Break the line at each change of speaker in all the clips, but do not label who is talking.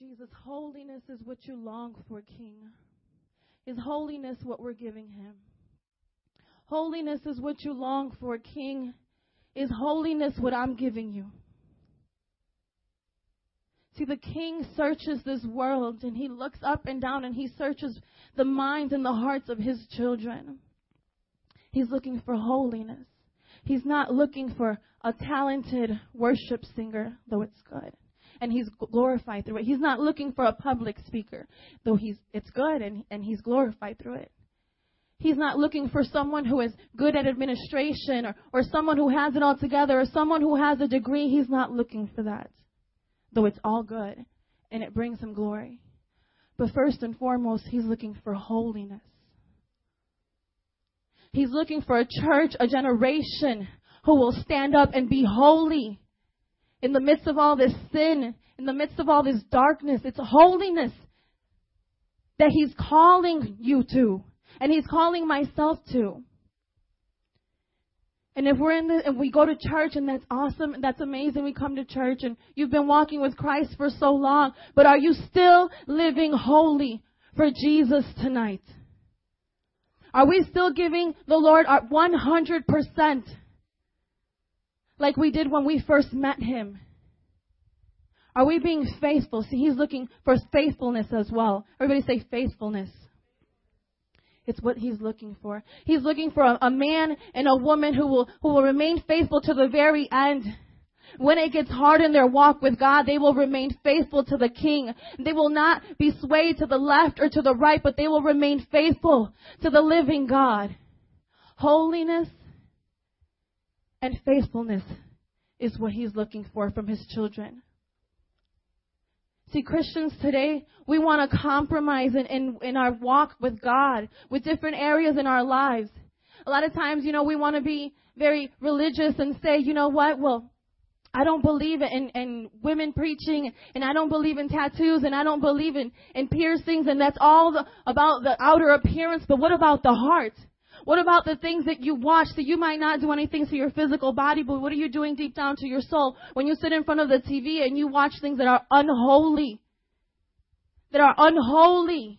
Jesus, holiness is what you long for, King. Is holiness what we're giving him? Holiness is what you long for, King. Is holiness what I'm giving you? See, the king searches this world and he looks up and down and he searches the minds and the hearts of his children. He's looking for holiness. He's not looking for a talented worship singer, though it's good. And he's glorified through it. He's not looking for a public speaker, though he's, it's good and, and he's glorified through it. He's not looking for someone who is good at administration or, or someone who has it all together or someone who has a degree. He's not looking for that though it's all good and it brings him glory. But first and foremost, he's looking for holiness. He's looking for a church, a generation who will stand up and be holy in the midst of all this sin, in the midst of all this darkness. It's holiness that he's calling you to, and he's calling myself to. And if we're in the, and we go to church and that's awesome, and that's amazing, we come to church and you've been walking with Christ for so long, but are you still living holy for Jesus tonight? Are we still giving the Lord our 100% like we did when we first met Him? Are we being faithful? See, He's looking for faithfulness as well. Everybody say faithfulness. It's what he's looking for. He's looking for a, a man and a woman who will, who will remain faithful to the very end. When it gets hard in their walk with God, they will remain faithful to the King. They will not be swayed to the left or to the right, but they will remain faithful to the living God. Holiness and faithfulness is what He's looking for from His children. See, Christians today, we want to compromise in, in, in our walk with God, with different areas in our lives. A lot of times, you know, we want to be very religious and say, you know what, well, I don't believe in, in women preaching, and I don't believe in tattoos, and I don't believe in, in piercings, and that's all the, about the outer appearance, but what about the heart? What about the things that you watch that you might not do anything to your physical body, but what are you doing deep down to your soul when you sit in front of the TV and you watch things that are unholy? That are unholy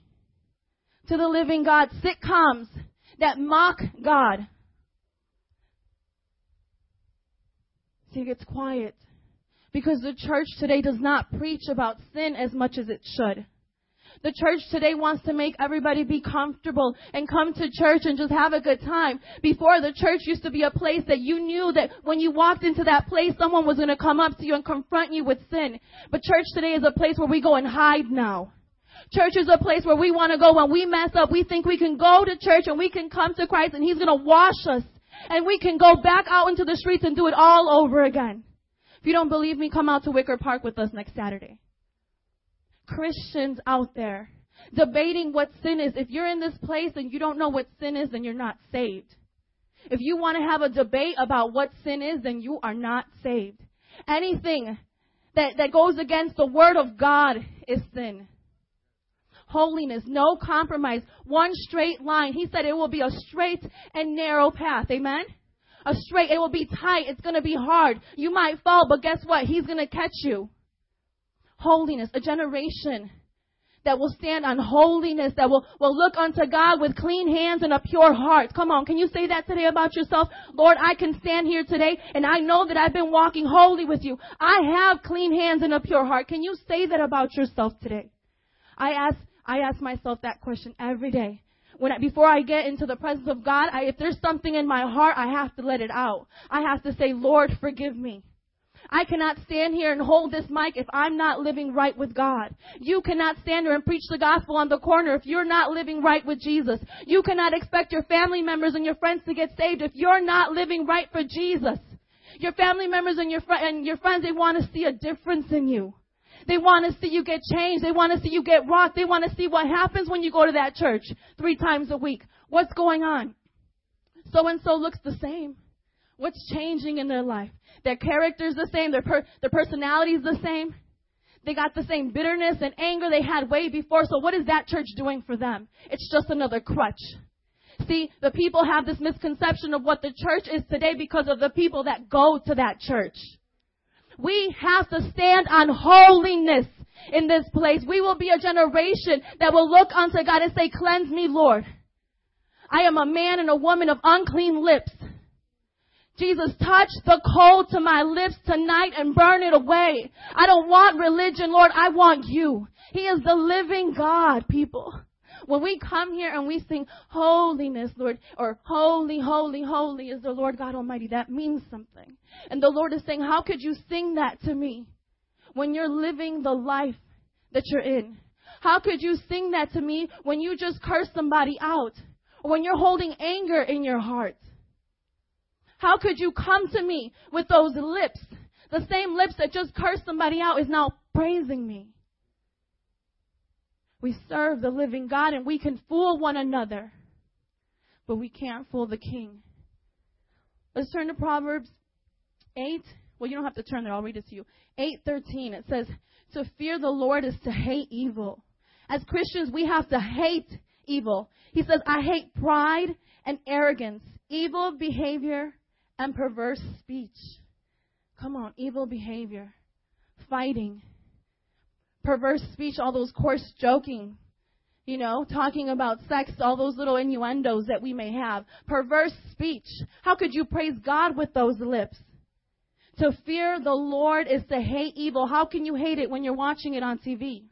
to the living God. Sitcoms that mock God. See, it gets quiet. Because the church today does not preach about sin as much as it should. The church today wants to make everybody be comfortable and come to church and just have a good time. Before the church used to be a place that you knew that when you walked into that place, someone was going to come up to you and confront you with sin. But church today is a place where we go and hide now. Church is a place where we want to go when we mess up. We think we can go to church and we can come to Christ and He's going to wash us. And we can go back out into the streets and do it all over again. If you don't believe me, come out to Wicker Park with us next Saturday. Christians out there debating what sin is. If you're in this place and you don't know what sin is, then you're not saved. If you want to have a debate about what sin is, then you are not saved. Anything that, that goes against the word of God is sin. Holiness, no compromise, one straight line. He said it will be a straight and narrow path. Amen? A straight, it will be tight, it's gonna be hard. You might fall, but guess what? He's gonna catch you holiness, a generation that will stand on holiness, that will, will look unto God with clean hands and a pure heart. Come on, can you say that today about yourself? Lord, I can stand here today and I know that I've been walking holy with you. I have clean hands and a pure heart. Can you say that about yourself today? I ask, I ask myself that question every day. When I, before I get into the presence of God, I, if there's something in my heart, I have to let it out. I have to say, Lord, forgive me. I cannot stand here and hold this mic if I'm not living right with God. You cannot stand here and preach the gospel on the corner if you're not living right with Jesus. You cannot expect your family members and your friends to get saved if you're not living right for Jesus. Your family members and your, fr- and your friends, they want to see a difference in you. They want to see you get changed. They want to see you get rocked. They want to see what happens when you go to that church three times a week. What's going on? So and so looks the same. What's changing in their life? Their character's the same. Their, per, their personality's the same. They got the same bitterness and anger they had way before. So what is that church doing for them? It's just another crutch. See, the people have this misconception of what the church is today because of the people that go to that church. We have to stand on holiness in this place. We will be a generation that will look unto God and say, cleanse me, Lord. I am a man and a woman of unclean lips. Jesus, touch the coal to my lips tonight and burn it away. I don't want religion, Lord. I want you. He is the living God, people. When we come here and we sing holiness, Lord, or holy, holy, holy is the Lord God Almighty, that means something. And the Lord is saying, how could you sing that to me when you're living the life that you're in? How could you sing that to me when you just curse somebody out? Or when you're holding anger in your heart? How could you come to me with those lips? The same lips that just cursed somebody out is now praising me. We serve the living God and we can fool one another, but we can't fool the King. Let's turn to Proverbs 8. Well, you don't have to turn there. I'll read it to you. 8:13. It says, "To fear the Lord is to hate evil." As Christians, we have to hate evil. He says, "I hate pride and arrogance, evil behavior and perverse speech." Come on, evil behavior, fighting, perverse speech, all those coarse joking, you know, talking about sex, all those little innuendos that we may have. Perverse speech. How could you praise God with those lips? To fear the Lord is to hate evil. How can you hate it when you're watching it on TV?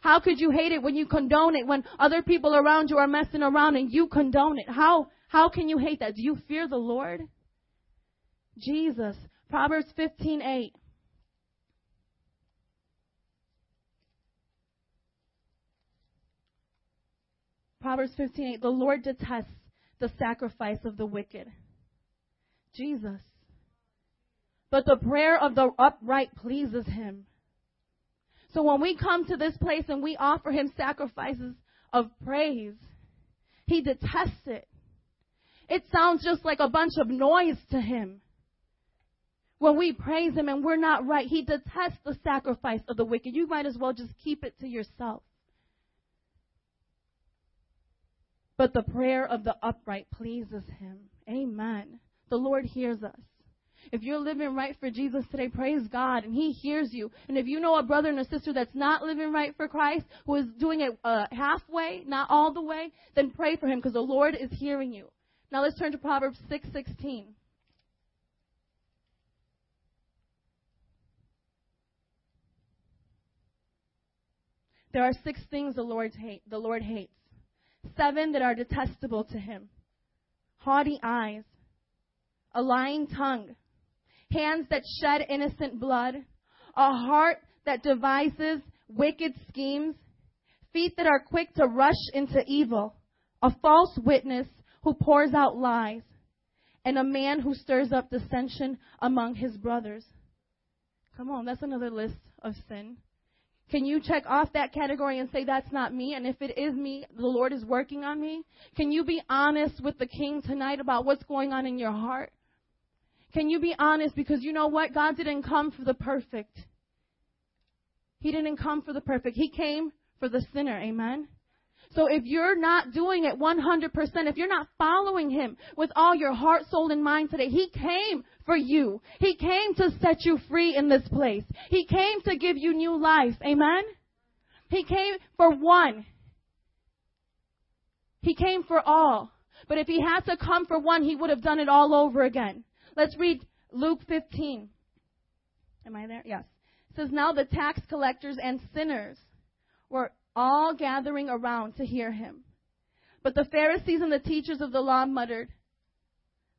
How could you hate it when you condone it, when other people around you are messing around and you condone it? How, how can you hate that? Do you fear the Lord? Jesus. Proverbs 15:8. Proverbs 15:8 The Lord detests the sacrifice of the wicked. Jesus. But the prayer of the upright pleases him. So when we come to this place and we offer him sacrifices of praise, he detests it. It sounds just like a bunch of noise to him. When we praise him and we're not right, he detests the sacrifice of the wicked. You might as well just keep it to yourself. But the prayer of the upright pleases him. Amen. The Lord hears us. If you're living right for Jesus today, praise God, and He hears you. And if you know a brother and a sister that's not living right for Christ, who is doing it uh, halfway, not all the way, then pray for him because the Lord is hearing you. Now let's turn to Proverbs 6:16. There are six things the Lord hate, the Lord hates. Seven that are detestable to him. Haughty eyes, a lying tongue, hands that shed innocent blood, a heart that devises wicked schemes, feet that are quick to rush into evil, a false witness who pours out lies, and a man who stirs up dissension among his brothers. Come on, that's another list of sin. Can you check off that category and say, that's not me? And if it is me, the Lord is working on me? Can you be honest with the King tonight about what's going on in your heart? Can you be honest? Because you know what? God didn't come for the perfect. He didn't come for the perfect. He came for the sinner. Amen? So if you're not doing it 100%, if you're not following Him with all your heart, soul, and mind today, He came for you. He came to set you free in this place. He came to give you new life. Amen? He came for one. He came for all. But if He had to come for one, He would have done it all over again. Let's read Luke 15. Am I there? Yes. It says, Now the tax collectors and sinners were all gathering around to hear him. But the Pharisees and the teachers of the law muttered,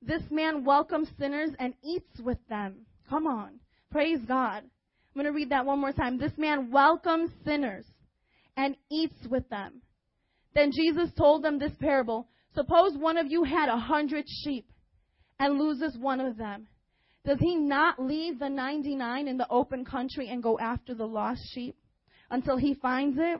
This man welcomes sinners and eats with them. Come on. Praise God. I'm going to read that one more time. This man welcomes sinners and eats with them. Then Jesus told them this parable. Suppose one of you had a hundred sheep and loses one of them. Does he not leave the 99 in the open country and go after the lost sheep until he finds it?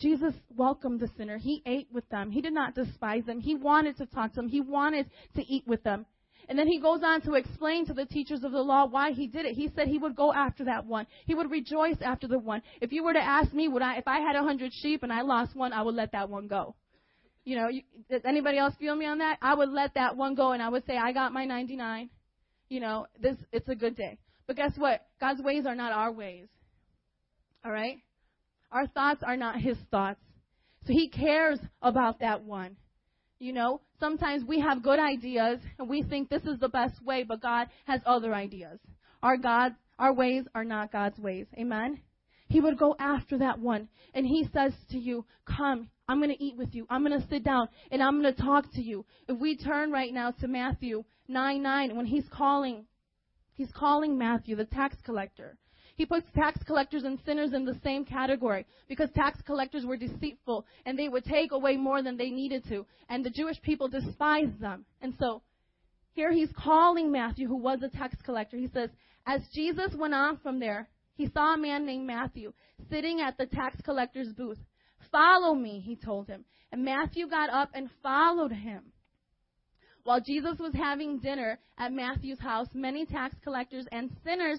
Jesus welcomed the sinner. He ate with them. He did not despise them. He wanted to talk to them. He wanted to eat with them. And then he goes on to explain to the teachers of the law why he did it. He said he would go after that one. He would rejoice after the one. If you were to ask me, would I, if I had a hundred sheep and I lost one, I would let that one go. You know, you, does anybody else feel me on that? I would let that one go and I would say, I got my 99. You know, this, it's a good day. But guess what? God's ways are not our ways. All right? Our thoughts are not his thoughts. So he cares about that one. You know, sometimes we have good ideas and we think this is the best way, but God has other ideas. Our God, our ways are not God's ways. Amen? He would go after that one. And he says to you, Come, I'm going to eat with you. I'm going to sit down and I'm going to talk to you. If we turn right now to Matthew 9 9, when he's calling, he's calling Matthew, the tax collector. He puts tax collectors and sinners in the same category because tax collectors were deceitful and they would take away more than they needed to. And the Jewish people despised them. And so here he's calling Matthew, who was a tax collector. He says, As Jesus went on from there, he saw a man named Matthew sitting at the tax collector's booth. Follow me, he told him. And Matthew got up and followed him. While Jesus was having dinner at Matthew's house, many tax collectors and sinners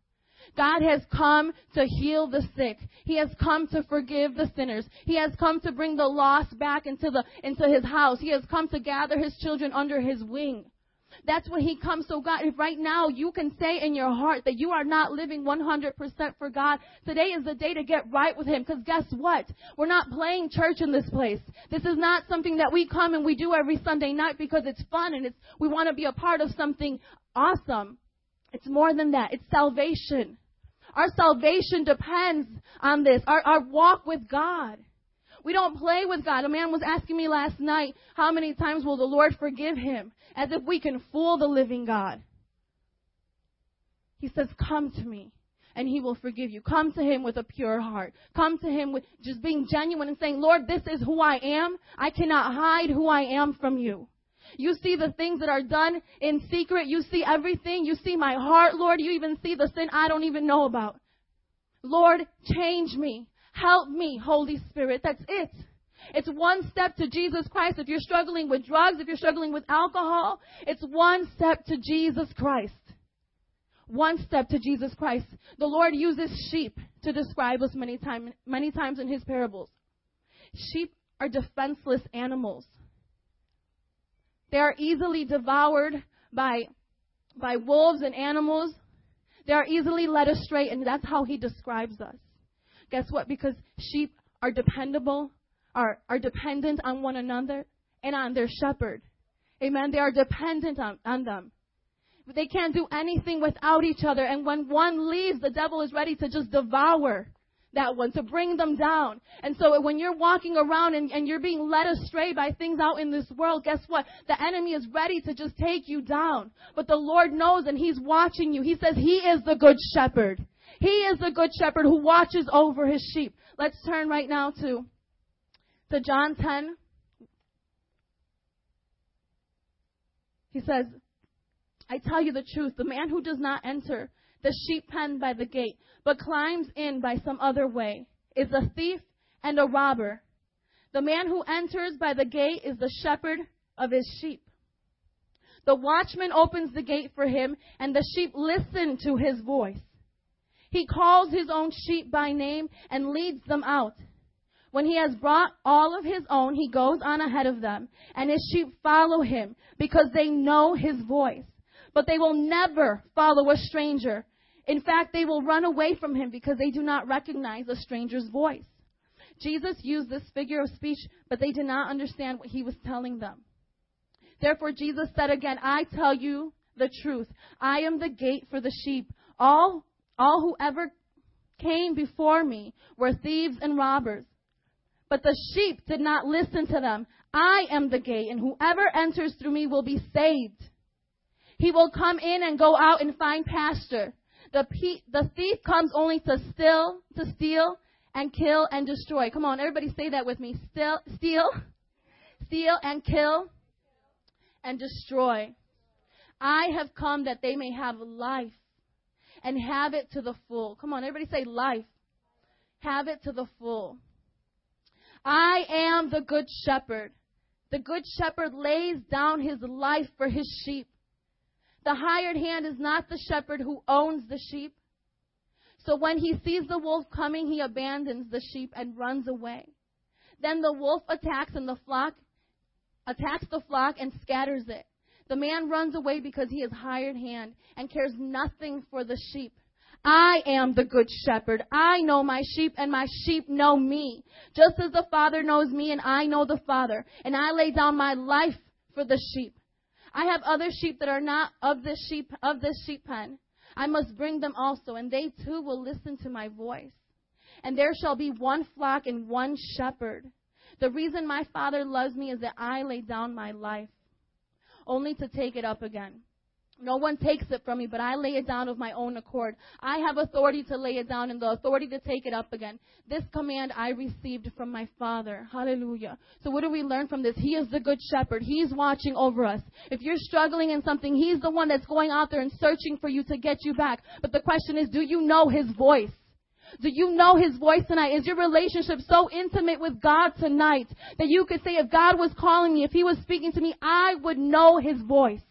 God has come to heal the sick. He has come to forgive the sinners. He has come to bring the lost back into the, into his house. He has come to gather his children under his wing. That's what he comes. So God, if right now you can say in your heart that you are not living 100% for God, today is the day to get right with him. Because guess what? We're not playing church in this place. This is not something that we come and we do every Sunday night because it's fun and it's, we want to be a part of something awesome. It's more than that. It's salvation. Our salvation depends on this, our, our walk with God. We don't play with God. A man was asking me last night, how many times will the Lord forgive him? As if we can fool the living God. He says, Come to me and he will forgive you. Come to him with a pure heart. Come to him with just being genuine and saying, Lord, this is who I am. I cannot hide who I am from you. You see the things that are done in secret. You see everything. You see my heart, Lord. You even see the sin I don't even know about. Lord, change me. Help me, Holy Spirit. That's it. It's one step to Jesus Christ. If you're struggling with drugs, if you're struggling with alcohol, it's one step to Jesus Christ. One step to Jesus Christ. The Lord uses sheep to describe us many, time, many times in his parables. Sheep are defenseless animals. They are easily devoured by, by wolves and animals. They are easily led astray, and that's how he describes us. Guess what? Because sheep are dependable, are, are dependent on one another and on their shepherd. Amen. They are dependent on, on them. They can't do anything without each other. And when one leaves, the devil is ready to just devour that one, to bring them down. And so when you're walking around and, and you're being led astray by things out in this world, guess what? The enemy is ready to just take you down. But the Lord knows and He's watching you. He says He is the good shepherd. He is the good shepherd who watches over His sheep. Let's turn right now to, to John 10. He says, I tell you the truth, the man who does not enter the sheep pen by the gate, but climbs in by some other way, is a thief and a robber. The man who enters by the gate is the shepherd of his sheep. The watchman opens the gate for him, and the sheep listen to his voice. He calls his own sheep by name and leads them out. When he has brought all of his own, he goes on ahead of them, and his sheep follow him because they know his voice. But they will never follow a stranger, in fact, they will run away from him because they do not recognize a stranger's voice. Jesus used this figure of speech, but they did not understand what he was telling them. Therefore, Jesus said again, I tell you the truth. I am the gate for the sheep. All, all who ever came before me were thieves and robbers. But the sheep did not listen to them. I am the gate, and whoever enters through me will be saved. He will come in and go out and find pasture. The, pe- the thief comes only to steal, to steal, and kill and destroy. Come on, everybody say that with me. Steal, steal, steal and kill and destroy. I have come that they may have life and have it to the full. Come on, everybody say life. Have it to the full. I am the good shepherd. The good shepherd lays down his life for his sheep. The hired hand is not the shepherd who owns the sheep. So when he sees the wolf coming, he abandons the sheep and runs away. Then the wolf attacks and the flock attacks the flock and scatters it. The man runs away because he is hired hand and cares nothing for the sheep. I am the good shepherd. I know my sheep and my sheep know me. Just as the Father knows me and I know the Father. And I lay down my life for the sheep. I have other sheep that are not of this sheep, of this sheep pen. I must bring them also and they too will listen to my voice. And there shall be one flock and one shepherd. The reason my Father loves me is that I lay down my life only to take it up again. No one takes it from me, but I lay it down of my own accord. I have authority to lay it down and the authority to take it up again. This command I received from my Father. Hallelujah. So what do we learn from this? He is the good shepherd. He's watching over us. If you're struggling in something, He's the one that's going out there and searching for you to get you back. But the question is, do you know His voice? Do you know His voice tonight? Is your relationship so intimate with God tonight that you could say, if God was calling me, if He was speaking to me, I would know His voice?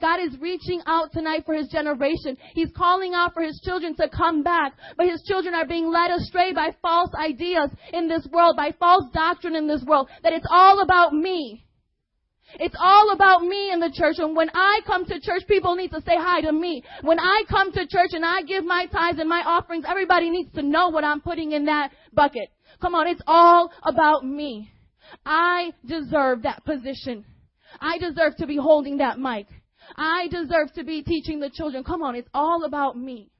God is reaching out tonight for his generation. He's calling out for his children to come back, but his children are being led astray by false ideas in this world, by false doctrine in this world, that it's all about me. It's all about me in the church. And when I come to church, people need to say hi to me. When I come to church and I give my tithes and my offerings, everybody needs to know what I'm putting in that bucket. Come on, it's all about me. I deserve that position. I deserve to be holding that mic. I deserve to be teaching the children. Come on, it's all about me.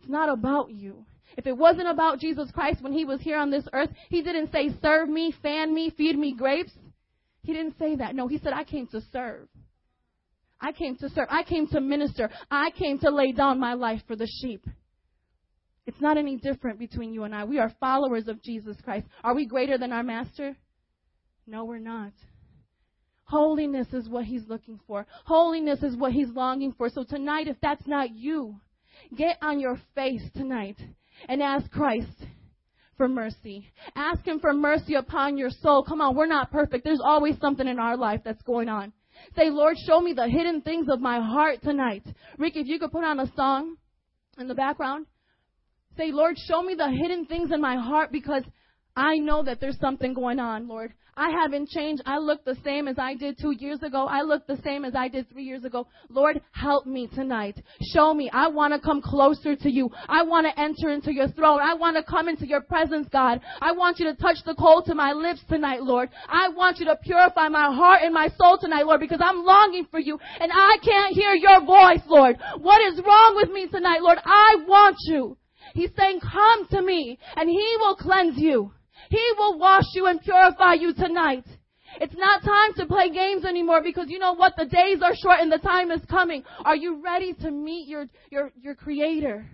It's not about you. If it wasn't about Jesus Christ when he was here on this earth, he didn't say, serve me, fan me, feed me grapes. He didn't say that. No, he said, I came to serve. I came to serve. I came to minister. I came to lay down my life for the sheep. It's not any different between you and I. We are followers of Jesus Christ. Are we greater than our master? No, we're not. Holiness is what he's looking for. Holiness is what he's longing for. So tonight, if that's not you, get on your face tonight and ask Christ for mercy. Ask him for mercy upon your soul. Come on, we're not perfect. There's always something in our life that's going on. Say, Lord, show me the hidden things of my heart tonight. Rick, if you could put on a song in the background. Say, Lord, show me the hidden things in my heart because I know that there's something going on, Lord. I haven't changed. I look the same as I did two years ago. I look the same as I did three years ago. Lord, help me tonight. Show me. I want to come closer to you. I want to enter into your throne. I want to come into your presence, God. I want you to touch the coal to my lips tonight, Lord. I want you to purify my heart and my soul tonight, Lord, because I'm longing for you and I can't hear your voice, Lord. What is wrong with me tonight, Lord? I want you. He's saying, come to me and he will cleanse you. He will wash you and purify you tonight. It's not time to play games anymore because you know what? The days are short and the time is coming. Are you ready to meet your, your, your creator?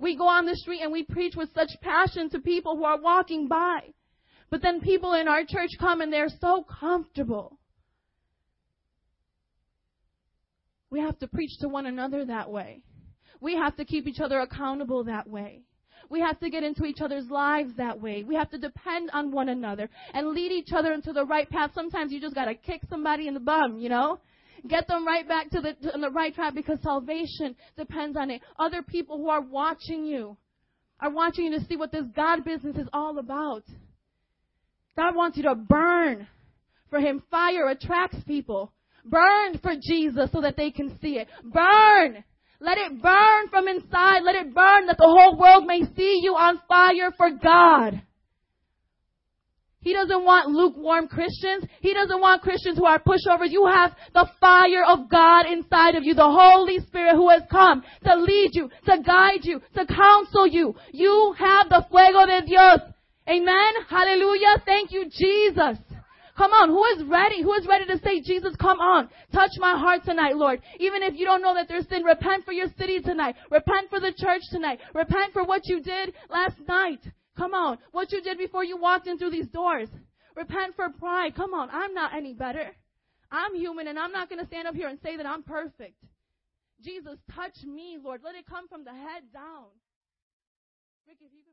We go on the street and we preach with such passion to people who are walking by. But then people in our church come and they're so comfortable. We have to preach to one another that way. We have to keep each other accountable that way. We have to get into each other's lives that way. We have to depend on one another and lead each other into the right path. Sometimes you just gotta kick somebody in the bum, you know? Get them right back to the, to the right track because salvation depends on it. Other people who are watching you are watching you to see what this God business is all about. God wants you to burn for Him. Fire attracts people. Burn for Jesus so that they can see it. Burn let it burn from inside. Let it burn that the whole world may see you on fire for God. He doesn't want lukewarm Christians. He doesn't want Christians who are pushovers. You have the fire of God inside of you, the Holy Spirit who has come to lead you, to guide you, to counsel you. You have the fuego de Dios Amen. Hallelujah. Thank you, Jesus. Come on, who is ready? Who is ready to say, Jesus, come on. Touch my heart tonight, Lord. Even if you don't know that there's sin, repent for your city tonight. Repent for the church tonight. Repent for what you did last night. Come on. What you did before you walked in through these doors. Repent for pride. Come on. I'm not any better. I'm human and I'm not going to stand up here and say that I'm perfect. Jesus, touch me, Lord. Let it come from the head down. Rick, if you